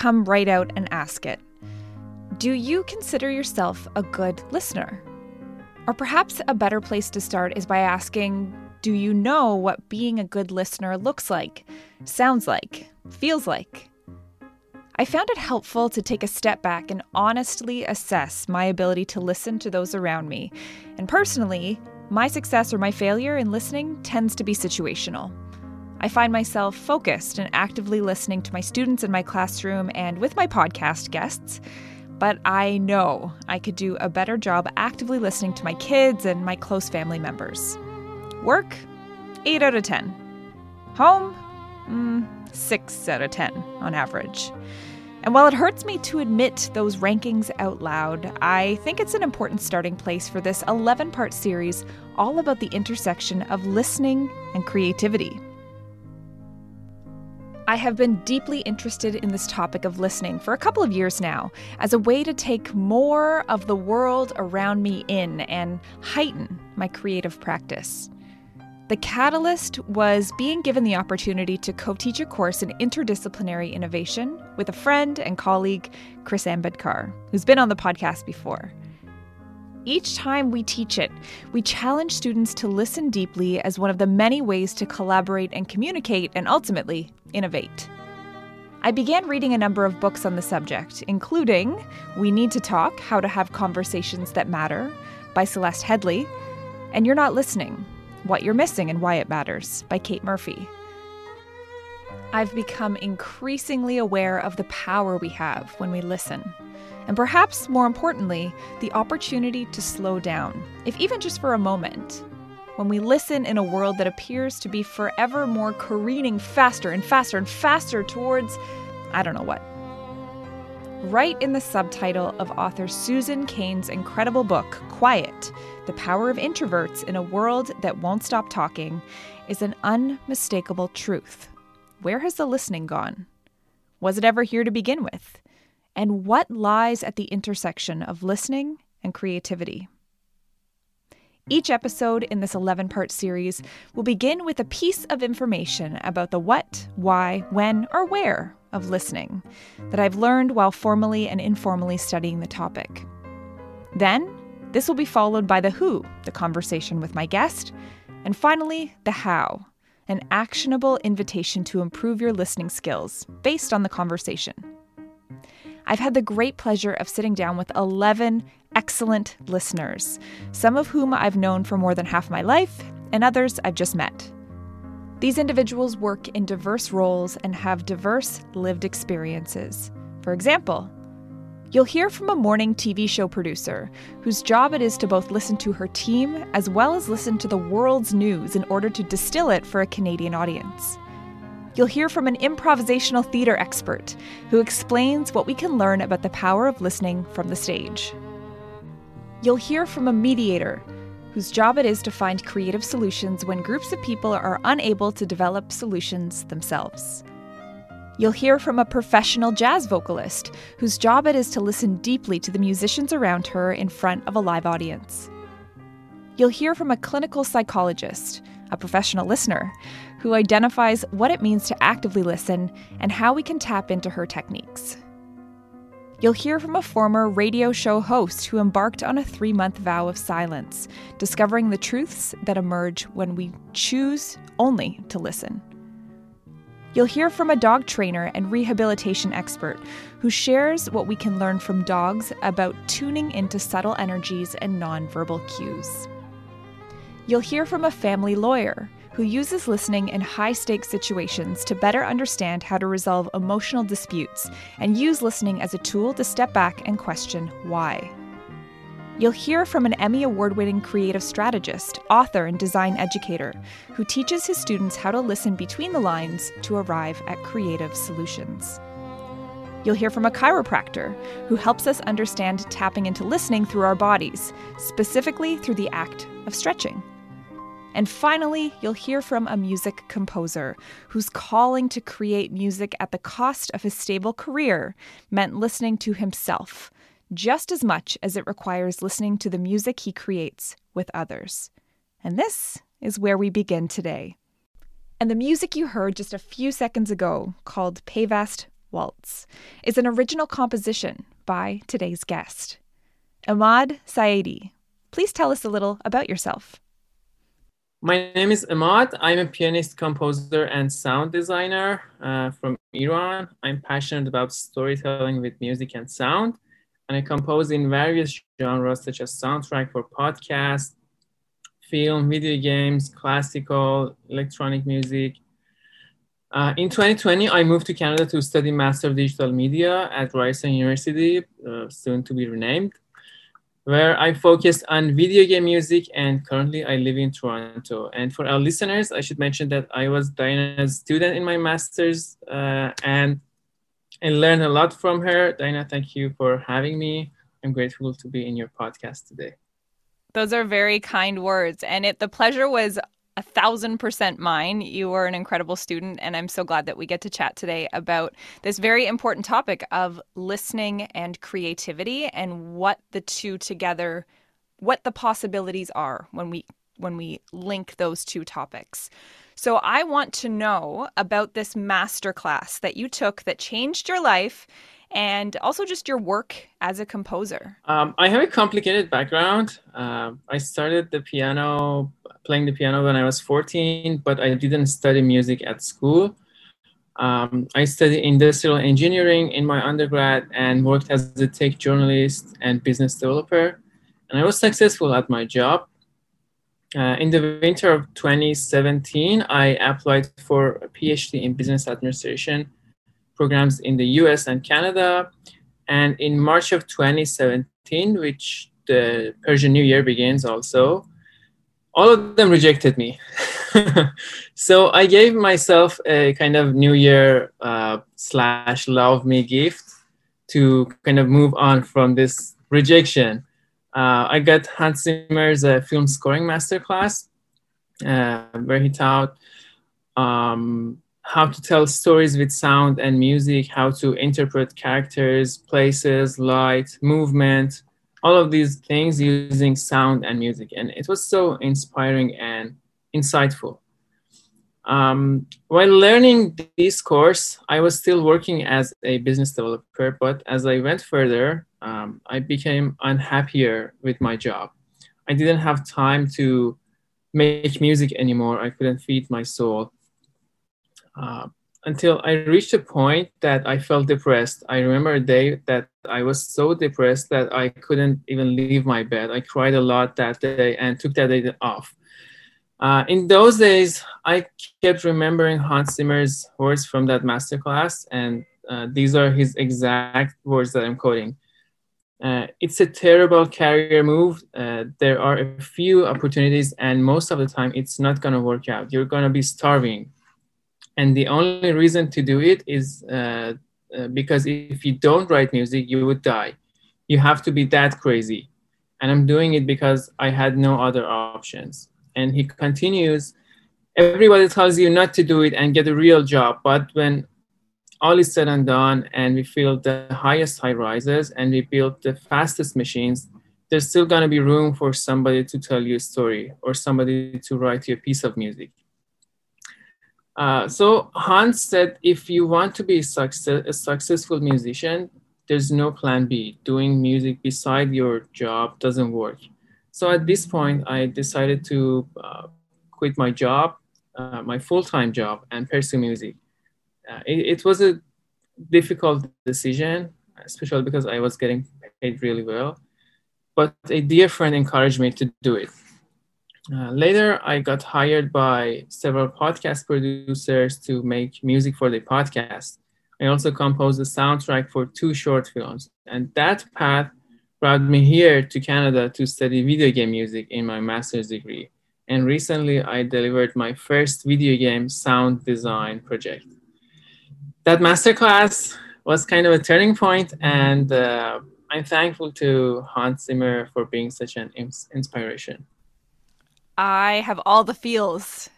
Come right out and ask it. Do you consider yourself a good listener? Or perhaps a better place to start is by asking Do you know what being a good listener looks like, sounds like, feels like? I found it helpful to take a step back and honestly assess my ability to listen to those around me. And personally, my success or my failure in listening tends to be situational. I find myself focused and actively listening to my students in my classroom and with my podcast guests, but I know I could do a better job actively listening to my kids and my close family members. Work, 8 out of 10. Home, mm, 6 out of 10 on average. And while it hurts me to admit those rankings out loud, I think it's an important starting place for this 11 part series all about the intersection of listening and creativity. I have been deeply interested in this topic of listening for a couple of years now as a way to take more of the world around me in and heighten my creative practice. The catalyst was being given the opportunity to co teach a course in interdisciplinary innovation with a friend and colleague, Chris Ambedkar, who's been on the podcast before. Each time we teach it, we challenge students to listen deeply as one of the many ways to collaborate and communicate and ultimately innovate. I began reading a number of books on the subject, including We Need to Talk How to Have Conversations That Matter by Celeste Headlee, and You're Not Listening What You're Missing and Why It Matters by Kate Murphy. I've become increasingly aware of the power we have when we listen and perhaps more importantly, the opportunity to slow down, if even just for a moment. When we listen in a world that appears to be forever more careening faster and faster and faster towards, I don't know what. Right in the subtitle of author Susan Cain's incredible book, Quiet The Power of Introverts in a World That Won't Stop Talking, is an unmistakable truth. Where has the listening gone? Was it ever here to begin with? And what lies at the intersection of listening and creativity. Each episode in this 11 part series will begin with a piece of information about the what, why, when, or where of listening that I've learned while formally and informally studying the topic. Then, this will be followed by the who, the conversation with my guest, and finally, the how, an actionable invitation to improve your listening skills based on the conversation. I've had the great pleasure of sitting down with 11 excellent listeners, some of whom I've known for more than half my life, and others I've just met. These individuals work in diverse roles and have diverse lived experiences. For example, You'll hear from a morning TV show producer whose job it is to both listen to her team as well as listen to the world's news in order to distill it for a Canadian audience you'll hear from an improvisational theater expert who explains what we can learn about the power of listening from the stage. You'll hear from a mediator whose job it is to find creative solutions when groups of people are unable to develop solutions themselves. You'll hear from a professional jazz vocalist whose job it is to listen deeply to the musicians around her in front of a live audience. You'll hear from a clinical psychologist, a professional listener, who identifies what it means to actively listen and how we can tap into her techniques. You'll hear from a former radio show host who embarked on a three month vow of silence, discovering the truths that emerge when we choose only to listen. You'll hear from a dog trainer and rehabilitation expert who shares what we can learn from dogs about tuning into subtle energies and nonverbal cues. You'll hear from a family lawyer who uses listening in high stakes situations to better understand how to resolve emotional disputes and use listening as a tool to step back and question why. You'll hear from an Emmy Award winning creative strategist, author, and design educator who teaches his students how to listen between the lines to arrive at creative solutions. You'll hear from a chiropractor who helps us understand tapping into listening through our bodies, specifically through the act of stretching. And finally, you'll hear from a music composer whose calling to create music at the cost of his stable career meant listening to himself just as much as it requires listening to the music he creates with others. And this is where we begin today. And the music you heard just a few seconds ago, called Payvast Waltz, is an original composition by today's guest. Ahmad Saeedi, please tell us a little about yourself. My name is Ahmad. I'm a pianist, composer, and sound designer uh, from Iran. I'm passionate about storytelling with music and sound, and I compose in various genres such as soundtrack for podcasts, film, video games, classical, electronic music. Uh, in 2020, I moved to Canada to study Master of Digital Media at Ryerson University, uh, soon to be renamed where I focused on video game music and currently I live in Toronto. And for our listeners, I should mention that I was Diana's student in my master's uh, and I learned a lot from her. Diana, thank you for having me. I'm grateful to be in your podcast today. Those are very kind words. And it the pleasure was a thousand percent mine. You are an incredible student, and I'm so glad that we get to chat today about this very important topic of listening and creativity and what the two together, what the possibilities are when we when we link those two topics. So I want to know about this master class that you took that changed your life and also just your work as a composer. Um, I have a complicated background. Uh, I started the piano playing the piano when I was 14, but I didn't study music at school. Um, I studied industrial engineering in my undergrad and worked as a tech journalist and business developer. And I was successful at my job. Uh, in the winter of 2017, I applied for a PhD in business administration programs in the US and Canada. And in March of 2017, which the Persian New Year begins also, all of them rejected me. so I gave myself a kind of New Year uh, slash love me gift to kind of move on from this rejection. Uh, I got Hans Zimmer's uh, film scoring masterclass, uh, where he taught um, how to tell stories with sound and music, how to interpret characters, places, light, movement, all of these things using sound and music. And it was so inspiring and insightful. Um, while learning this course, I was still working as a business developer, but as I went further, um, I became unhappier with my job. I didn't have time to make music anymore. I couldn't feed my soul. Uh, until I reached a point that I felt depressed. I remember a day that I was so depressed that I couldn't even leave my bed. I cried a lot that day and took that day off. Uh, in those days, I kept remembering Hans Zimmer's words from that masterclass, and uh, these are his exact words that I'm quoting. Uh, it's a terrible career move. Uh, there are a few opportunities, and most of the time, it's not going to work out. You're going to be starving and the only reason to do it is uh, uh, because if you don't write music you would die. You have to be that crazy. And i'm doing it because i had no other options. And he continues everybody tells you not to do it and get a real job. But when all is said and done and we feel the highest high rises and we build the fastest machines there's still going to be room for somebody to tell you a story or somebody to write you a piece of music uh, so Hans said, if you want to be success, a successful musician, there's no plan B. Doing music beside your job doesn't work. So at this point, I decided to uh, quit my job, uh, my full-time job, and pursue music. Uh, it, it was a difficult decision, especially because I was getting paid really well. But a dear friend encouraged me to do it. Uh, later, I got hired by several podcast producers to make music for the podcast. I also composed a soundtrack for two short films. And that path brought me here to Canada to study video game music in my master's degree. And recently I delivered my first video game sound design project. That masterclass was kind of a turning point, and uh, I'm thankful to Hans Zimmer for being such an inspiration. I have all the feels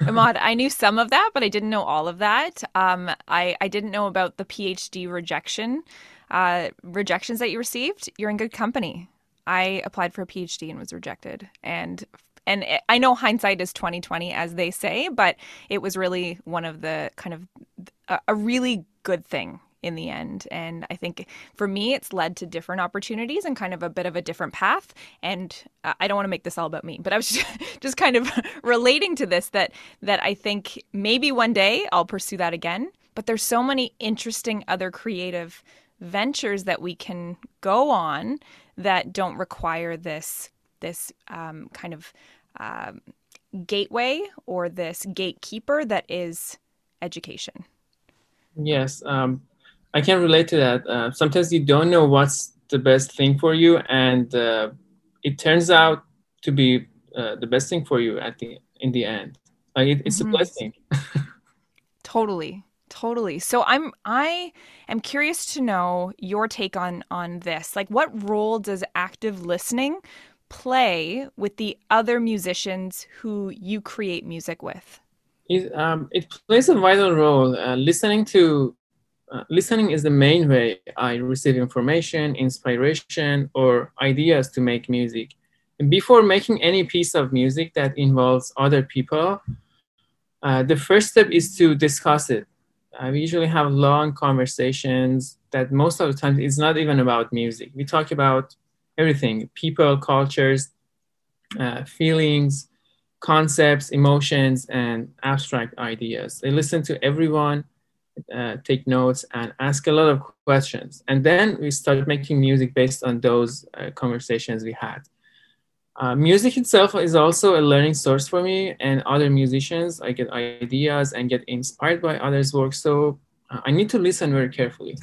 Ahmad, I knew some of that, but I didn't know all of that. Um, I, I didn't know about the PhD rejection, uh, rejections that you received. You're in good company. I applied for a PhD and was rejected. And and I know hindsight is 2020 as they say, but it was really one of the kind of a, a really good thing in the end. And I think for me, it's led to different opportunities and kind of a bit of a different path. And I don't want to make this all about me, but I was just, just kind of relating to this that that I think maybe one day I'll pursue that again. But there's so many interesting other creative ventures that we can go on that don't require this this um, kind of um, gateway or this gatekeeper that is education. Yes, um, I can relate to that. Uh, sometimes you don't know what's the best thing for you, and uh, it turns out to be uh, the best thing for you at the in the end. Like it, it's mm-hmm. a blessing. totally, totally. So I'm I am curious to know your take on on this. Like, what role does active listening play with the other musicians who you create music with? It, um, it plays a vital role. Uh, listening to uh, listening is the main way I receive information, inspiration, or ideas to make music. And before making any piece of music that involves other people, uh, the first step is to discuss it. Uh, we usually have long conversations that most of the time is not even about music. We talk about everything people, cultures, uh, feelings, concepts, emotions, and abstract ideas. I listen to everyone uh, take notes and ask a lot of questions. And then we started making music based on those uh, conversations we had. Uh, music itself is also a learning source for me and other musicians. I get ideas and get inspired by others' work. So uh, I need to listen very carefully.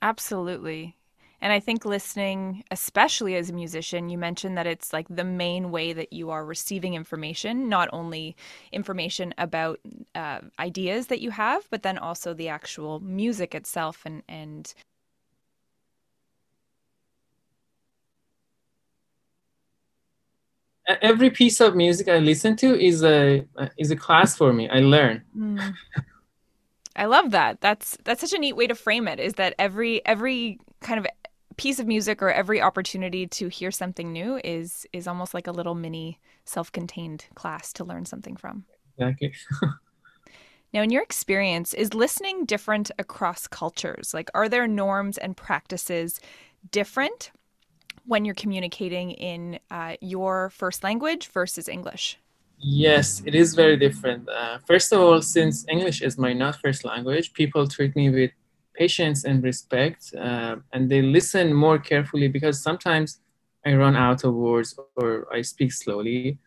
Absolutely. And I think listening, especially as a musician, you mentioned that it's like the main way that you are receiving information, not only information about uh, ideas that you have, but then also the actual music itself and, and every piece of music I listen to is a is a class for me. I learn. Mm. I love that. That's that's such a neat way to frame it. Is that every every kind of piece of music or every opportunity to hear something new is is almost like a little mini self-contained class to learn something from. Exactly. now, in your experience, is listening different across cultures? Like, are there norms and practices different when you're communicating in uh, your first language versus English? Yes, it is very different. Uh, first of all, since English is my not first language, people treat me with patience and respect, uh, and they listen more carefully because sometimes I run out of words or I speak slowly.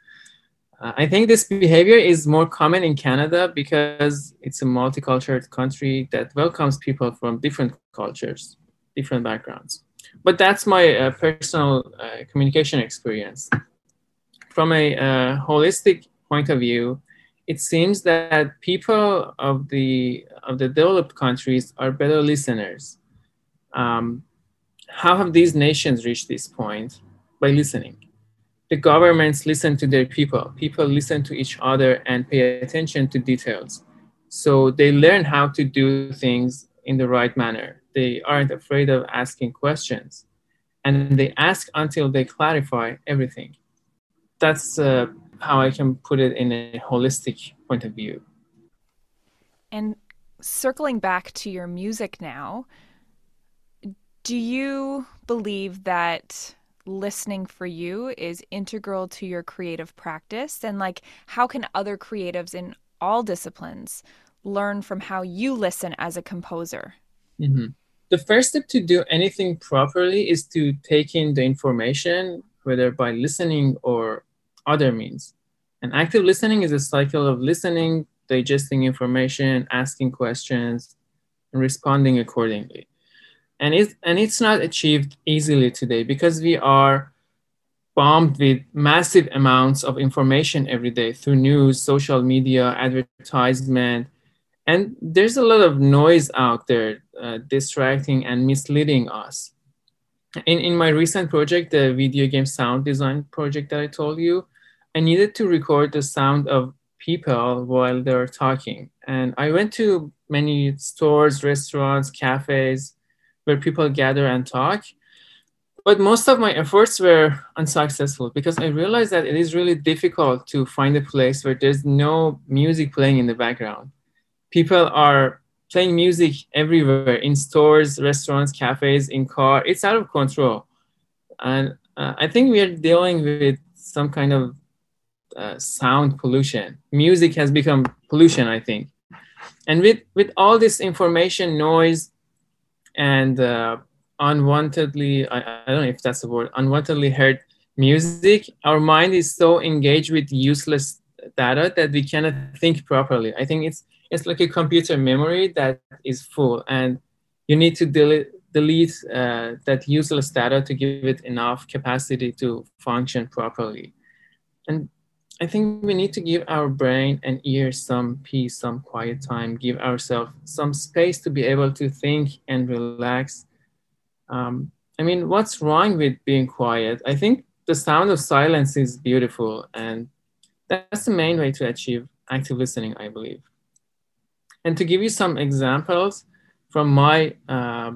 Uh, I think this behavior is more common in Canada because it's a multicultural country that welcomes people from different cultures, different backgrounds. But that's my uh, personal uh, communication experience. From a uh, holistic point of view, it seems that people of the of the developed countries are better listeners. Um, how have these nations reached this point? By listening. The governments listen to their people. People listen to each other and pay attention to details. So they learn how to do things in the right manner. They aren't afraid of asking questions. And they ask until they clarify everything. That's uh, how I can put it in a holistic point of view. And circling back to your music now, do you believe that listening for you is integral to your creative practice? And like, how can other creatives in all disciplines learn from how you listen as a composer? Mm-hmm. The first step to do anything properly is to take in the information, whether by listening or other means. And active listening is a cycle of listening, digesting information, asking questions, and responding accordingly. and it's and it's not achieved easily today because we are bombed with massive amounts of information every day through news social media advertisement and there's a lot of noise out there uh, distracting and misleading us in, in my recent project the video game sound design project that i told you i needed to record the sound of people while they're talking and i went to many stores restaurants cafes where people gather and talk. But most of my efforts were unsuccessful because I realized that it is really difficult to find a place where there's no music playing in the background. People are playing music everywhere in stores, restaurants, cafes, in car. It's out of control. And uh, I think we are dealing with some kind of uh, sound pollution. Music has become pollution, I think. And with, with all this information, noise, and uh, unwantedly I, I don't know if that's the word unwantedly heard music our mind is so engaged with useless data that we cannot think properly i think it's it's like a computer memory that is full and you need to delete delete uh, that useless data to give it enough capacity to function properly and I think we need to give our brain and ears some peace, some quiet time, give ourselves some space to be able to think and relax. Um, I mean, what's wrong with being quiet? I think the sound of silence is beautiful, and that's the main way to achieve active listening, I believe. And to give you some examples from my uh,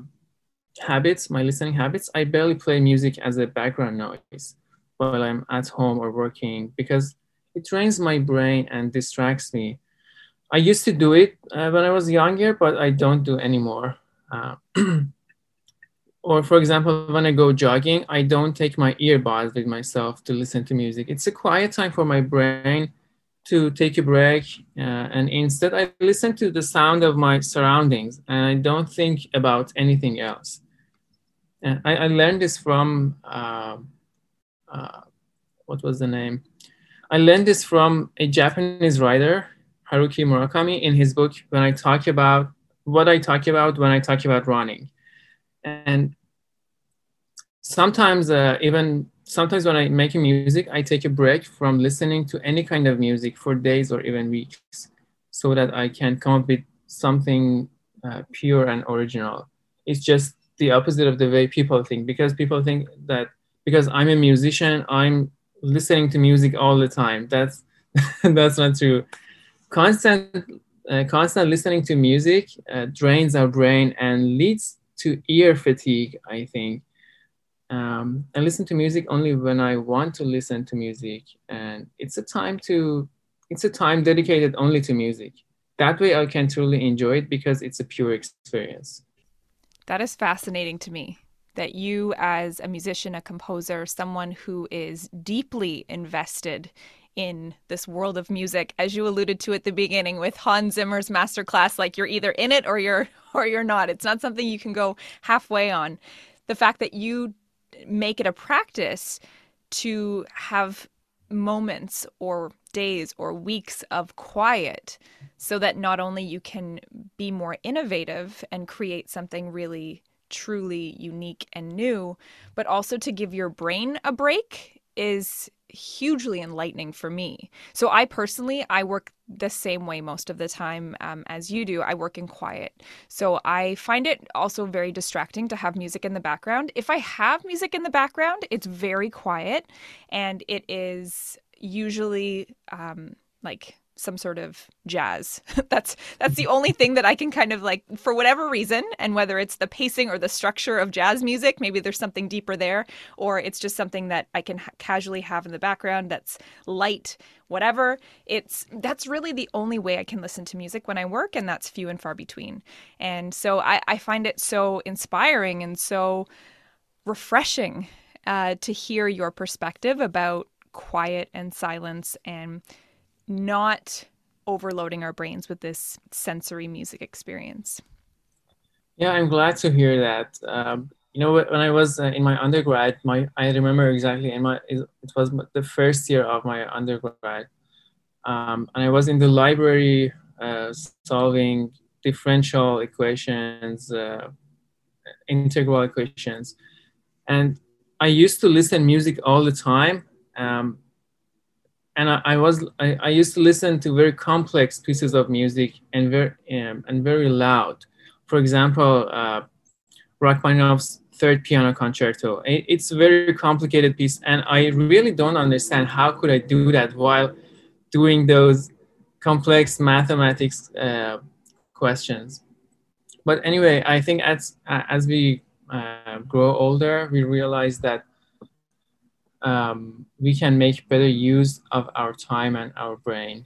habits, my listening habits, I barely play music as a background noise while I'm at home or working because it drains my brain and distracts me. I used to do it uh, when I was younger, but I don't do anymore. Uh, or for example, when I go jogging, I don't take my earbuds with myself to listen to music. It's a quiet time for my brain to take a break, uh, and instead I listen to the sound of my surroundings, and I don't think about anything else. Uh, I, I, learned this from uh, uh, what was the name? I learned this from a Japanese writer, Haruki Murakami, in his book when I talk about what I talk about when I talk about running. And sometimes, uh, even sometimes when I'm making music, I take a break from listening to any kind of music for days or even weeks so that I can come up with something uh, pure and original. It's just the opposite of the way people think because people think that because I'm a musician, I'm listening to music all the time. That's that's not true. Constant uh, constant listening to music uh, drains our brain and leads to ear fatigue. I think. Um, I listen to music only when I want to listen to music, and it's a time to it's a time dedicated only to music. That way, I can truly enjoy it because it's a pure experience. That is fascinating to me that you, as a musician, a composer, someone who is deeply invested in this world of music, as you alluded to at the beginning with Hans Zimmer's masterclass, like you're either in it or you're or you're not. It's not something you can go halfway on. The fact that you make it a practice to have moments or days or weeks of quiet so that not only you can be more innovative and create something really truly unique and new, but also to give your brain a break is hugely enlightening for me. So I personally, I work the same way most of the time um, as you do. I work in quiet. So I find it also very distracting to have music in the background. If I have music in the background, it's very quiet and it is usually um, like some sort of jazz. that's that's the only thing that I can kind of like for whatever reason and whether it's the pacing or the structure of jazz music, maybe there's something deeper there or it's just something that I can ha- casually have in the background that's light, whatever. It's that's really the only way I can listen to music when I work and that's few and far between. And so I, I find it so inspiring and so refreshing uh, to hear your perspective about quiet and silence and not overloading our brains with this sensory music experience. Yeah, I'm glad to hear that. Um, you know, when I was uh, in my undergrad, my I remember exactly in my it was the first year of my undergrad, um, and I was in the library uh, solving differential equations, uh, integral equations. And I used to listen music all the time. Um, and I, I was I, I, used to listen to very complex pieces of music and very um, and very loud. For example, uh, Rachmaninoff's Third Piano Concerto. It, it's a very complicated piece, and I really don't understand how could I do that while doing those complex mathematics uh, questions. But anyway, I think as as we uh, grow older, we realize that um, we can make better use of our time and our brain.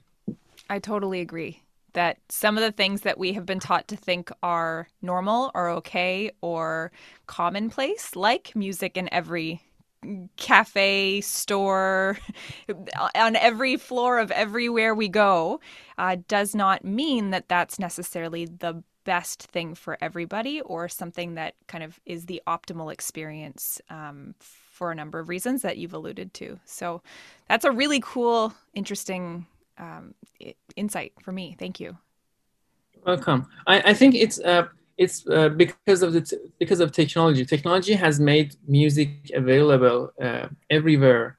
I totally agree that some of the things that we have been taught to think are normal or okay or commonplace, like music in every cafe, store, on every floor of everywhere we go, uh, does not mean that that's necessarily the best thing for everybody or something that kind of is the optimal experience um, for a number of reasons that you've alluded to. So that's a really cool, interesting um, insight for me. Thank you. Welcome. I, I think it's uh, it's uh, because of the t- because of technology. Technology has made music available uh, everywhere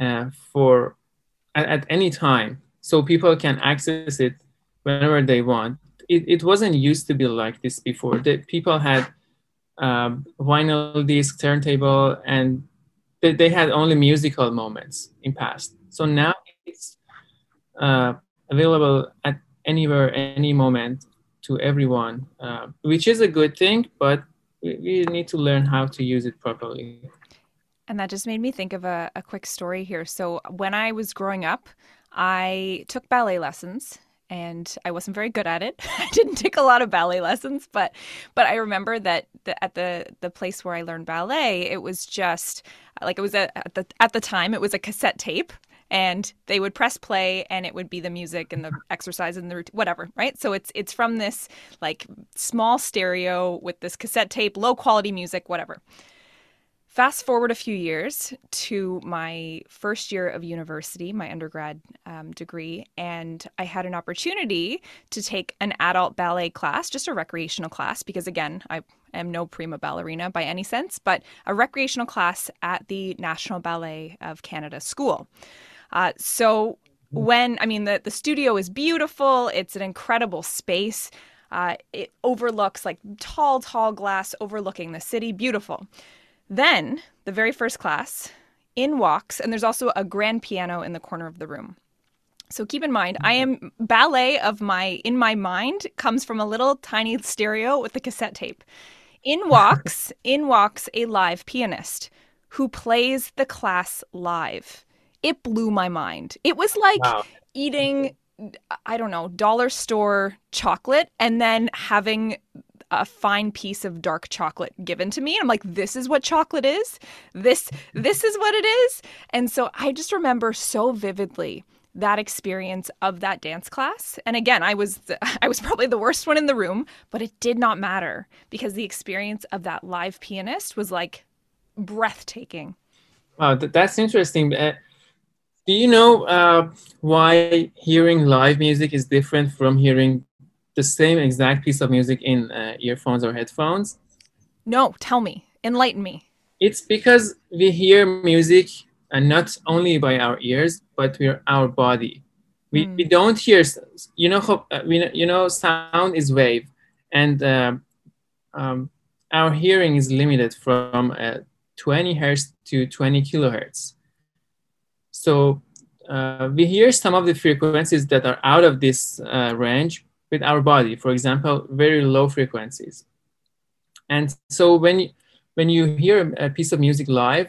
uh, for at, at, any time, so people can access it whenever they want. It, it wasn't used to be like this before. That people had um, vinyl disc, turntable, and they, they had only musical moments in past. So now it's uh, available at anywhere, any moment to everyone, uh, which is a good thing, but we, we, need to learn how to use it properly. And that just made me think of a, a quick story here. So when I was growing up, I took ballet lessons and I wasn't very good at it. I didn't take a lot of ballet lessons, but but I remember that the, at the the place where I learned ballet, it was just like it was a, at the at the time it was a cassette tape and they would press play and it would be the music and the exercise and the whatever right so it's it's from this like small stereo with this cassette tape low quality music whatever fast forward a few years to my first year of university my undergrad um, degree and i had an opportunity to take an adult ballet class just a recreational class because again i am no prima ballerina by any sense but a recreational class at the national ballet of canada school uh, so when I mean the the studio is beautiful, it's an incredible space. Uh, it overlooks like tall, tall glass overlooking the city, beautiful. Then the very first class, in walks, and there's also a grand piano in the corner of the room. So keep in mind, I am ballet of my in my mind comes from a little tiny stereo with the cassette tape. In walks, in walks a live pianist who plays the class live it blew my mind. It was like wow. eating, I don't know, dollar store chocolate and then having a fine piece of dark chocolate given to me. I'm like, this is what chocolate is. This this is what it is. And so I just remember so vividly that experience of that dance class. And again, I was I was probably the worst one in the room, but it did not matter because the experience of that live pianist was like breathtaking. Wow, that's interesting. Uh, do you know uh, why hearing live music is different from hearing the same exact piece of music in uh, earphones or headphones? No, tell me, enlighten me. It's because we hear music and uh, not only by our ears, but with our body. We, mm. we don't hear, you know, uh, we, you know, sound is wave, and uh, um, our hearing is limited from uh, 20 hertz to 20 kilohertz. So uh, we hear some of the frequencies that are out of this uh, range with our body, for example, very low frequencies. And so when, when you hear a piece of music live,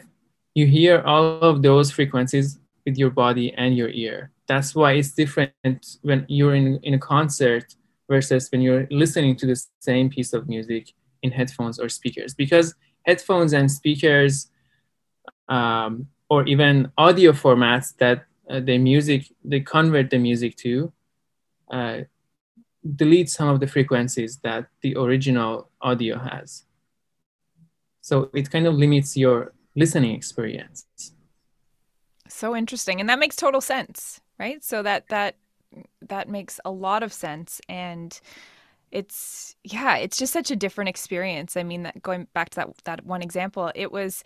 you hear all of those frequencies with your body and your ear. That's why it's different when you're in, in a concert versus when you're listening to the same piece of music in headphones or speakers. Because headphones and speakers um, or even audio formats that uh, the music they convert the music to uh, delete some of the frequencies that the original audio has. So it kind of limits your listening experience. So interesting. And that makes total sense right? So that that that makes a lot of sense. And it's yeah, it's just such a different experience. I mean, that going back to that that one example, it was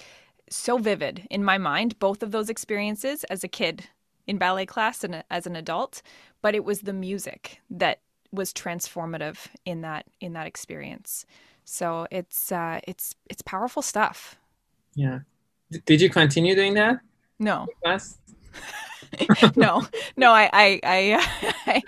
so vivid in my mind both of those experiences as a kid in ballet class and as an adult, but it was the music that was transformative in that in that experience. So it's uh, it's it's powerful stuff. Yeah. Did you continue doing that? No. No, no, I, I, I, I,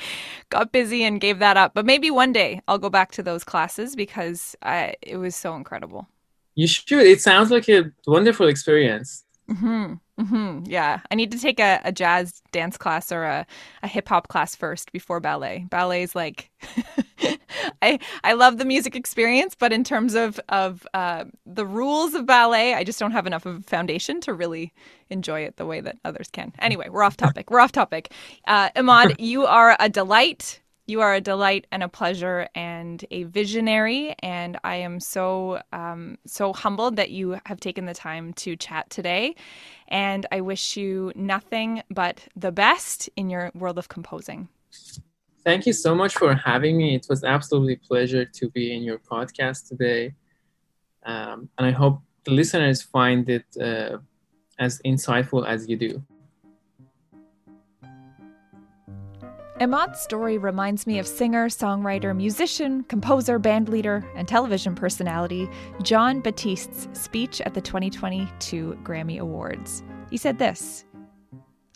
got busy and gave that up. But maybe one day I'll go back to those classes because I, it was so incredible. You should. It sounds like a wonderful experience. Mm-hmm. Mm-hmm. Yeah, I need to take a, a jazz dance class or a, a hip hop class first before ballet. Ballet is like, I I love the music experience, but in terms of of uh, the rules of ballet, I just don't have enough of a foundation to really enjoy it the way that others can. Anyway, we're off topic. We're off topic. Uh, Ahmad, you are a delight. You are a delight and a pleasure and a visionary, and I am so um, so humbled that you have taken the time to chat today. And I wish you nothing but the best in your world of composing. Thank you so much for having me. It was absolutely pleasure to be in your podcast today, um, and I hope the listeners find it uh, as insightful as you do. Ahmad's story reminds me of singer, songwriter, musician, composer, bandleader, and television personality Jon Batiste's speech at the 2022 Grammy Awards. He said this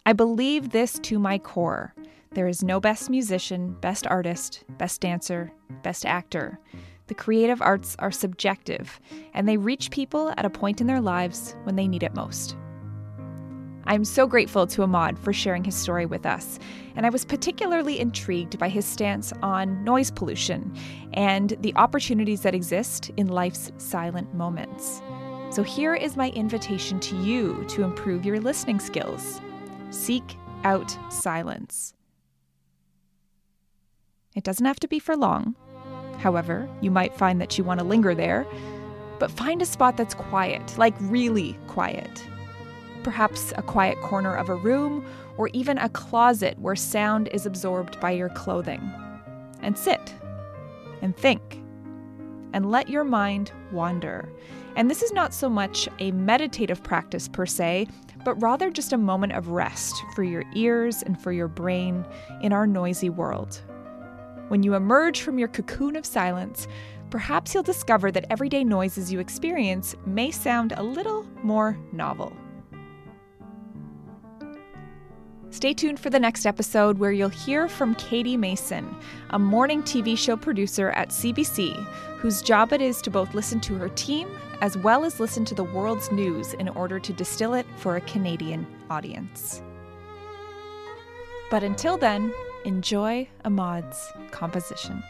I believe this to my core. There is no best musician, best artist, best dancer, best actor. The creative arts are subjective, and they reach people at a point in their lives when they need it most. I'm so grateful to Ahmad for sharing his story with us, and I was particularly intrigued by his stance on noise pollution and the opportunities that exist in life's silent moments. So, here is my invitation to you to improve your listening skills seek out silence. It doesn't have to be for long. However, you might find that you want to linger there, but find a spot that's quiet, like really quiet perhaps a quiet corner of a room, or even a closet where sound is absorbed by your clothing. And sit and think and let your mind wander. And this is not so much a meditative practice per se, but rather just a moment of rest for your ears and for your brain in our noisy world. When you emerge from your cocoon of silence, perhaps you'll discover that everyday noises you experience may sound a little more novel. Stay tuned for the next episode where you'll hear from Katie Mason, a morning TV show producer at CBC, whose job it is to both listen to her team as well as listen to the world's news in order to distill it for a Canadian audience. But until then, enjoy Ahmad's composition.